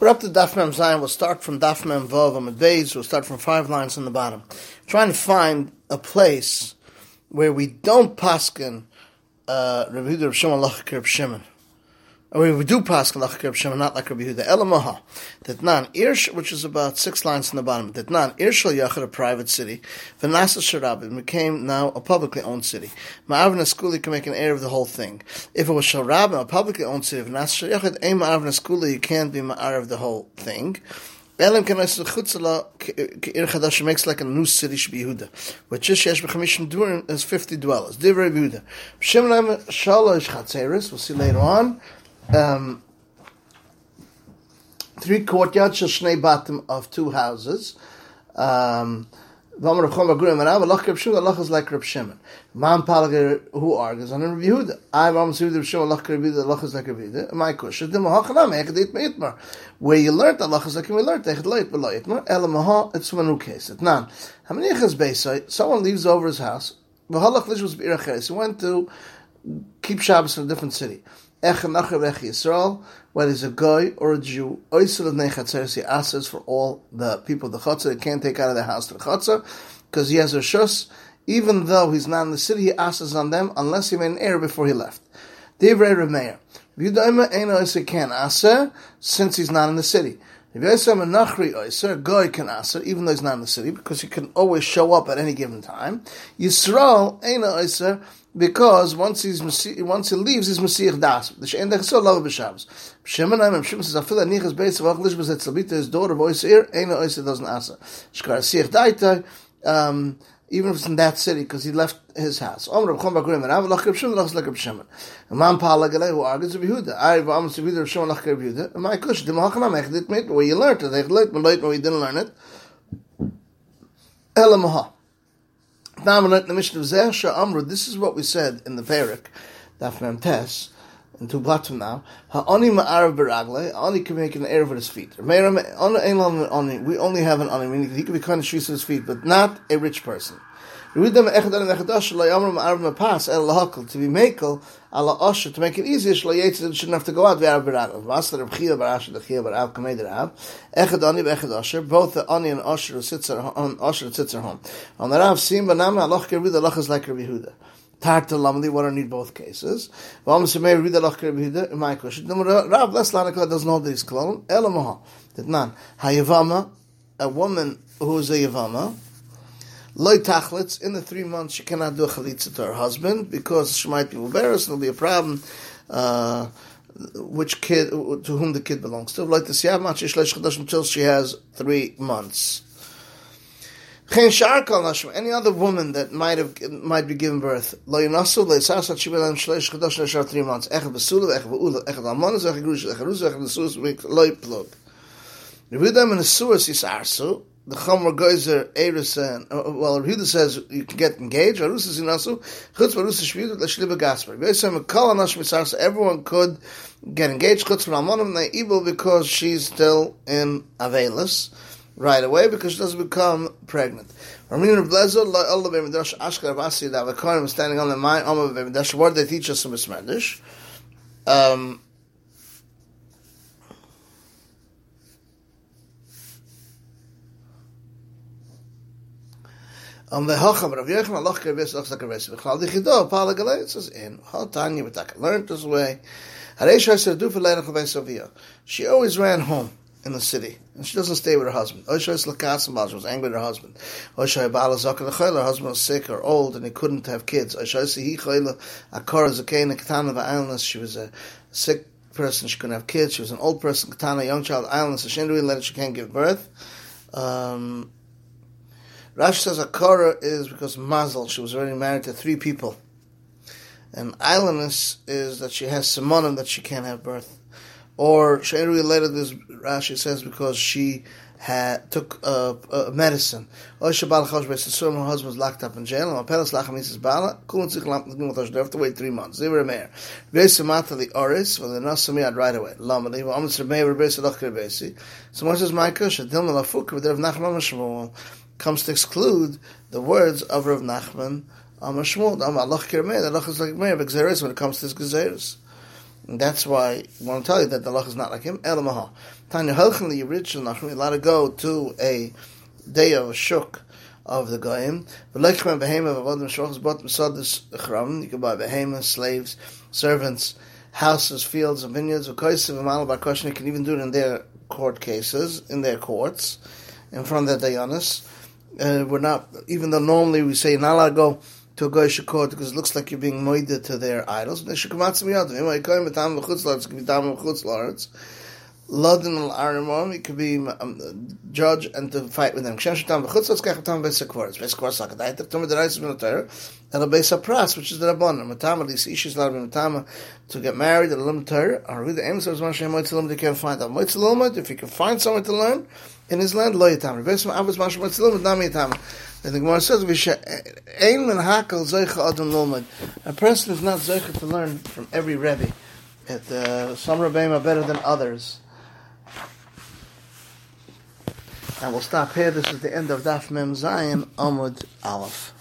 We're up to Daf Mem Zayin. We'll start from Daf Mem Vav Amud Beis. We'll start from five lines on the bottom. Trying to find a place where we don't paskin uh, Rabbi Shimon Lach Shimon. Or we do pass Lach Reb Shimon, not like Rabbi Yehuda. Elamaha. That nan Irsh, which is about six lines on the bottom. That nan Irsh Yachar, a private city. Vanasa Sharab, became now a publicly owned city. Ma'avna Skuli can make an heir of the whole thing. If it was Sharab, a publicly owned city, Vanasa Yachar, a Skuli, you can't be Ma'ar of the whole thing. Elam can say chutzala ir chadash makes like a new city should be Yehuda, which is shesh b'chamishim durim has fifty dwellers. Divrei Yehuda. Shem shalosh chatzeres. We'll see later on. Um, three courtyards shnei bottom of two houses. Um, is like Reb Shimon. Man Palager who argues on Reb Yehuda. I Ram Sivir Reb Shimon Lach Reb Yehuda Lach is like Reb Yehuda. My question. Dim Hachanam Echadit Meitmar. Where you learned that Lach is like we learned Echad Leit B'Lo Yitmar. Ela Maha it's one who case it. Many Echas Beisai? Someone leaves over his house. V'Halach Lish was B'Iracheres. He went to keep Shabbos in a different city. Ech Yisrael whether he's a guy or a Jew, oisel of nechatzeres, he asks for all the people of the chutzah, they can't take out of their house to the chutzah, because he has a shus, even though he's not in the city, he asks on them, unless he made an error before he left. Divrei Remeir. Yudaima Eino can aser, since he's not in the city. If Yosem and Nachri Oiser, a guy can aser, even though he's not in the city, because he can always show up at any given time. Yisrael Eino Oiser, because once he's once he leaves, he's Mesiach Das. The Shein Dechso Lava B'Shabbos. Shimon Ayim Shimon says, "Afil Anichas Beis of Achlish B'Zet Tzalbita, his daughter of Oiser, Eino Oiser doesn't aser. Shkar Siach Daitai, um, even if it's in that city, because he left his house. Rav Chom Bakrim and Avalach Reb Shimon like Reb Shimon. Imam Pala Galei who argues Reb Yehuda. I Rav Amos Reb Yehuda Shimon Lach Reb Yehuda. And my kush Dim Hachanam Echdit Mit where you learned it. Echdit Mit where you didn't learn it. Elamaha. Now in the Mishnah of Zeh Amru. This is what we said in the Perik, Daf Mem Tes in two bottom now. Ha'oni ma'arav beragle, oni can make an air with his feet. We only have an oni, meaning he can be kind of shoes with his feet, but not a rich person. To be makel ala osher to make it easier shlo shouldn't have to go out v'arav beragle. Master of Chia barasha the Chia barav kamei derav. Echad osher. Both the oni and osher sits on osher sits home. On the rav sim banama aloch kervid aloch is like Rabbi Yehuda. Tarta lamli, what are need both cases. My question. Rav, less lanikla doesn't hold these clone. Elamaha, that nan. Hayavama, a woman who is a yavama, loy tachlitz, in the three months she cannot do a chalitza to her husband, because she might be embarrassed, there'll be a problem, uh, which kid, to whom the kid belongs to. Like the siyam until she has three months. Any other woman that might have might be given birth, lo yinasu lo yisasat shibelam shleish chadosh neshar three months. Echad besula, echad beula, echad almonas, echad grush, echad ruz, echad nesuas, lo yiplug. Revidam and nesuas yisarsu. The chomer goizer eris and well, Rehuda says you can get engaged. Arus is yinasu. Chutz barus shviut l'shliba gasper. Anash. Everyone could get engaged. Chutz from they evil because she's still in avelis right away because she doesn't become pregnant. Standing on the mind, Om of what they teach us in. Um, Um, the Hacham Rav Yechon Allah Kervis Lachs Kervis V'chal Dichido Pala Galei says in. Hatanya V'taka learned this way. Haresh Hasher Du V'leirach V'esaviyah she always ran home in the city, and she doesn't stay with her husband. Osha is lakasim she was angry with her husband. Osha bala zakar her husband was sick or old, and he couldn't have kids. Osha he chayla akara zakein katana va'ilness. She was a sick person, she couldn't have kids. She was an old person, katana, young child, islandless. She can't give birth. Um, Rash says akara is because mazel. She was already married to three people. And islandness is that she has simonim that she can't have birth or she related this Rashi says because she had took uh, uh, medicine. Or Shabbat Chosh Beis her husband was locked up in jail. And Pelas Lachem Mises Bala Kulin Tzich Lam Tzich Lam They have to wait three months. They were a mayor. Beis Samata the Oris well the Nasamiad right away. Lamali well Amos Rebei Rebei Sadach Rebei. So much as Micah Shadil but Rav Nachman Shmuel comes to exclude the words of Rav Nachman Amar Shmuel. Amar Allah Kirmei. Allah is like Meir. But when it comes to his Gezeres. And that's why I want to tell you that the lach is not like him. Elamaha. Tanya Helchen, the original Nachmi, allowed to go to a day of shuk of the goyim. V'lechem behema v'avodim shrochas bot mesadis chram. You can buy behema, slaves, servants, houses, fields, and vineyards. V'koisiv v'mal bar You can even do it in their court cases, in their courts, in front of the dayanis. Uh, we're not, even though normally we say not allowed to go to a goyish court because it looks like you're being moided to their idols. Lodin al Arimon, it could be um, judge and to fight with them. Kshem Shatam v'chutzos kach tam v'sekvoris. V'sekvoris like a Tum the Reis of Minotair, and a base of pras, which is the Rabban. Matama, these issues allowed Matama to get married, and Lim Torah, or read the Amos of Zman Shem they can find out. Moitzilim, if you can find someone to learn in his land, lo yitam. Of Avos Mash Moitzilim, nami yitam. And the Gemara says, Ein men hakel zeicha adon lomad. A person is not zeicha to learn from every Rebbe. It, uh, some Rebbeim are better than others. And we'll stop here. This is the end of Daf Mem Zayin Amud Aleph.